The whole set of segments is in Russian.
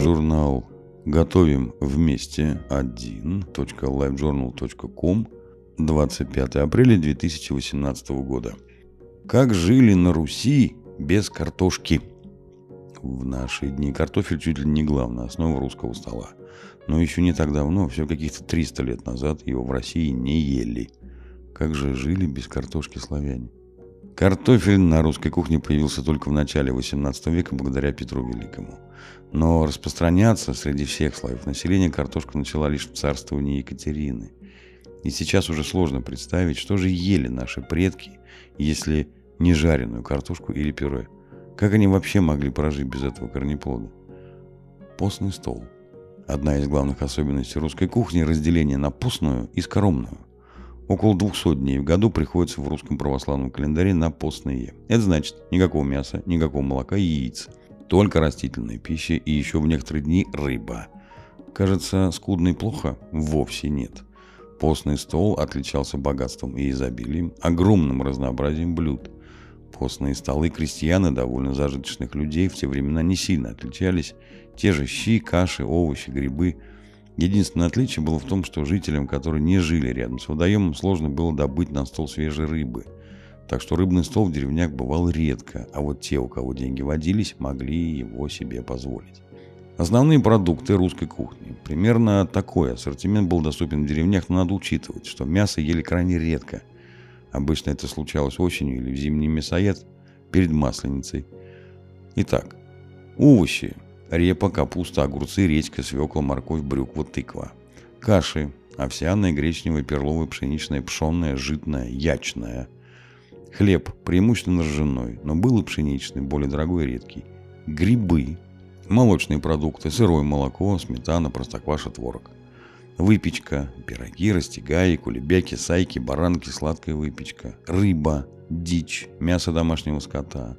журнал «Готовим вместе 1.livejournal.com 25 апреля 2018 года. Как жили на Руси без картошки? В наши дни картофель чуть ли не главная основа русского стола. Но еще не так давно, все каких-то 300 лет назад, его в России не ели. Как же жили без картошки славяне? Картофель на русской кухне появился только в начале XVIII века благодаря Петру Великому. Но распространяться среди всех слоев населения картошка начала лишь в царствовании Екатерины. И сейчас уже сложно представить, что же ели наши предки, если не жареную картошку или пюре. Как они вообще могли прожить без этого корнеплода? Постный стол. Одна из главных особенностей русской кухни – разделение на постную и скоромную. Около 200 дней в году приходится в русском православном календаре на постные. Это значит никакого мяса, никакого молока и яиц. Только растительная пища и еще в некоторые дни рыба. Кажется, скудно и плохо? Вовсе нет. Постный стол отличался богатством и изобилием, огромным разнообразием блюд. Постные столы крестьян и довольно зажиточных людей в те времена не сильно отличались. Те же щи, каши, овощи, грибы – Единственное отличие было в том, что жителям, которые не жили рядом с водоемом, сложно было добыть на стол свежей рыбы. Так что рыбный стол в деревнях бывал редко, а вот те, у кого деньги водились, могли его себе позволить. Основные продукты русской кухни. Примерно такой ассортимент был доступен в деревнях, но надо учитывать, что мясо ели крайне редко. Обычно это случалось осенью или в зимний мясоед перед масленицей. Итак, овощи репа, капуста, огурцы, редька, свекла, морковь, брюква, тыква. Каши овсяная, гречневая, перловая, пшеничная, пшенная, житная, ячная. Хлеб, преимущественно ржаной, но был и пшеничный, более дорогой и редкий. Грибы, молочные продукты, сырое молоко, сметана, простокваша, творог. Выпечка, пироги, растягаи, кулебяки, сайки, баранки, сладкая выпечка. Рыба, дичь, мясо домашнего скота.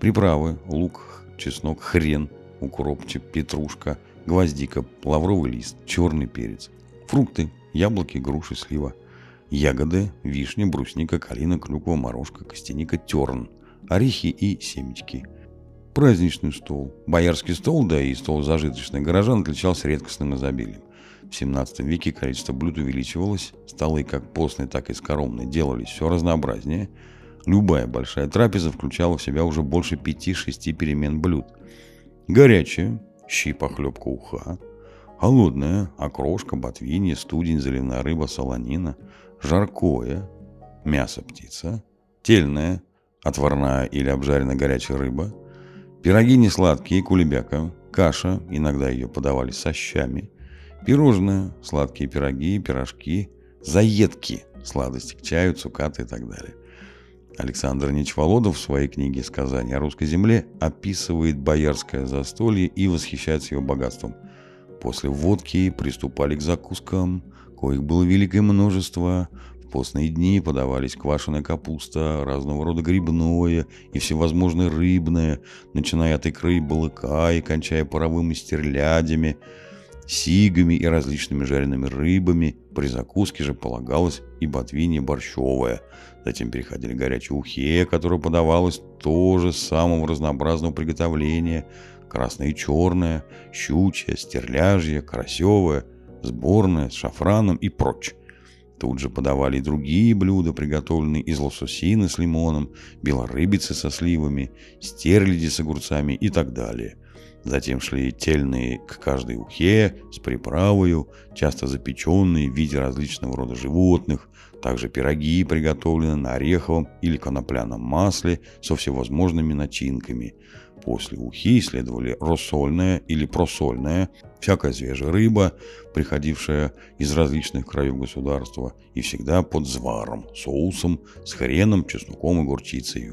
Приправы, лук, чеснок, хрен, укропчик, петрушка, гвоздика, лавровый лист, черный перец. Фрукты, яблоки, груши, слива. Ягоды, вишня, брусника, калина, клюква, морожка, костяника, терн. Орехи и семечки. Праздничный стол. Боярский стол, да и стол зажиточных горожан отличался редкостным изобилием. В 17 веке количество блюд увеличивалось, столы как постные, так и скоромные делались все разнообразнее. Любая большая трапеза включала в себя уже больше 5-6 перемен блюд – Горячая, щи, похлебка, уха. Холодная, окрошка, ботвинье, студень, заливная рыба, солонина. Жаркое, мясо, птица. Тельная, отварная или обжаренная горячая рыба. Пироги не сладкие, кулебяка. Каша, иногда ее подавали со щами. Пирожные, сладкие пироги, пирожки. Заедки, сладости к чаю, цукаты и так далее. Александр Нечволодов в своей книге «Сказания о русской земле» описывает боярское застолье и восхищается его богатством. После водки приступали к закускам, коих было великое множество. В постные дни подавались квашеная капуста, разного рода грибное и всевозможное рыбное, начиная от икры и балыка и кончая паровыми стерлядями – сигами и различными жареными рыбами. При закуске же полагалось и ботвинье борщовое. Затем переходили горячее ухе, которое подавалось тоже самого разнообразного приготовления. Красное и черное, щучье, стерляжье, карасевое, сборное с шафраном и прочь. Тут же подавали и другие блюда, приготовленные из лососины с лимоном, белорыбицы со сливами, стерляди с огурцами и так далее – Затем шли тельные к каждой ухе с приправою, часто запеченные в виде различного рода животных, также пироги, приготовленные на ореховом или конопляном масле со всевозможными начинками. После ухи следовали рассольная или просольная, всякая свежая рыба, приходившая из различных краев государства и всегда под зваром, соусом с хреном, чесноком и горчицей.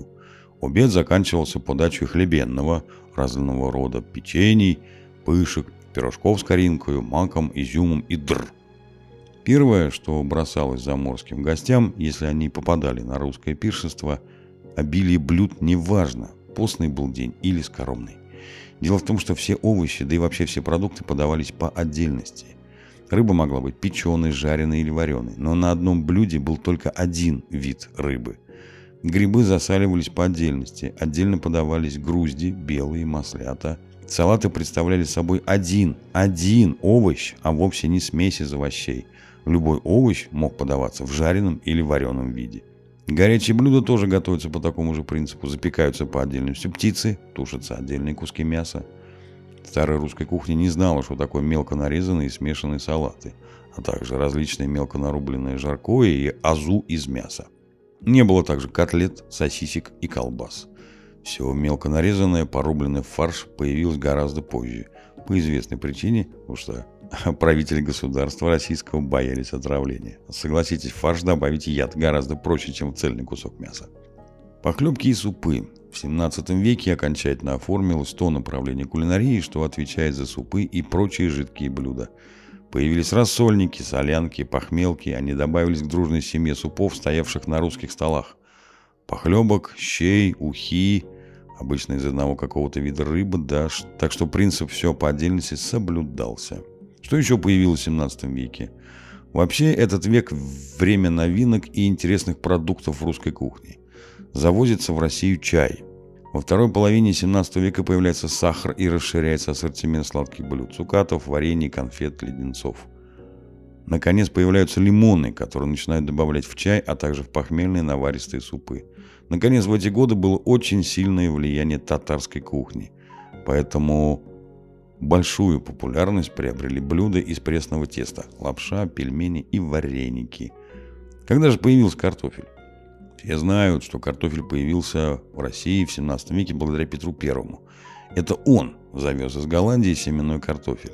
Обед заканчивался подачей хлебенного, разного рода печений, пышек, пирожков с коринкою, маком, изюмом и др. Первое, что бросалось заморским гостям, если они попадали на русское пиршество, обилие блюд неважно, постный был день или скоромный. Дело в том, что все овощи, да и вообще все продукты подавались по отдельности. Рыба могла быть печеной, жареной или вареной, но на одном блюде был только один вид рыбы – Грибы засаливались по отдельности. Отдельно подавались грузди, белые, маслята Салаты представляли собой один, один овощ, а вовсе не смесь из овощей. Любой овощ мог подаваться в жареном или вареном виде. Горячие блюда тоже готовятся по такому же принципу. Запекаются по отдельности птицы, тушатся отдельные куски мяса. Старая русская кухня не знала, что такое мелко нарезанные и смешанные салаты, а также различные мелко нарубленные жаркое и азу из мяса. Не было также котлет, сосисек и колбас. Все мелко нарезанное, порубленное в фарш появилось гораздо позже. По известной причине, потому что правители государства российского боялись отравления. Согласитесь, фарш добавить яд гораздо проще, чем в цельный кусок мяса. Похлебки и супы. В 17 веке окончательно оформилось то направление кулинарии, что отвечает за супы и прочие жидкие блюда. Появились рассольники, солянки, похмелки, они добавились к дружной семье супов, стоявших на русских столах. Похлебок, щей, ухи, обычно из одного какого-то вида рыбы, да, так что принцип все по отдельности соблюдался. Что еще появилось в 17 веке? Вообще, этот век – время новинок и интересных продуктов русской кухни. Завозится в Россию чай. Во второй половине 17 века появляется сахар и расширяется ассортимент сладких блюд – цукатов, варений, конфет, леденцов. Наконец появляются лимоны, которые начинают добавлять в чай, а также в похмельные наваристые супы. Наконец, в эти годы было очень сильное влияние татарской кухни. Поэтому большую популярность приобрели блюда из пресного теста – лапша, пельмени и вареники. Когда же появился картофель? Все знают, что картофель появился в России в 17 веке благодаря Петру Первому. Это он завез из Голландии семенной картофель.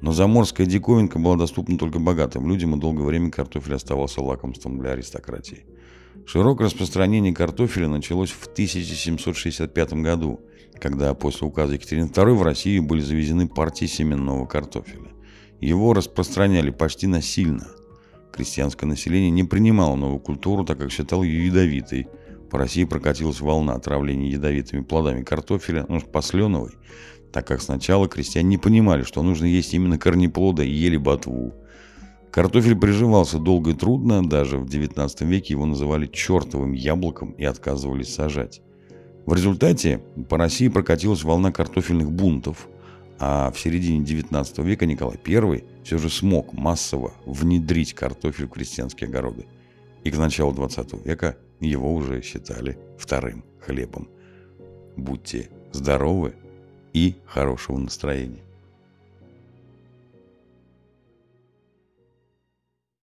Но заморская диковинка была доступна только богатым людям, и долгое время картофель оставался лакомством для аристократии. Широкое распространение картофеля началось в 1765 году, когда после указа Екатерины II в Россию были завезены партии семенного картофеля. Его распространяли почти насильно. Крестьянское население не принимало новую культуру, так как считало ее ядовитой. По России прокатилась волна отравления ядовитыми плодами картофеля, ну, посленовой, так как сначала крестьяне не понимали, что нужно есть именно корнеплода и ели ботву. Картофель приживался долго и трудно, даже в 19 веке его называли чертовым яблоком и отказывались сажать. В результате по России прокатилась волна картофельных бунтов, а в середине 19 века Николай I все же смог массово внедрить картофель в крестьянские огороды. И к началу 20 века его уже считали вторым хлебом. Будьте здоровы и хорошего настроения.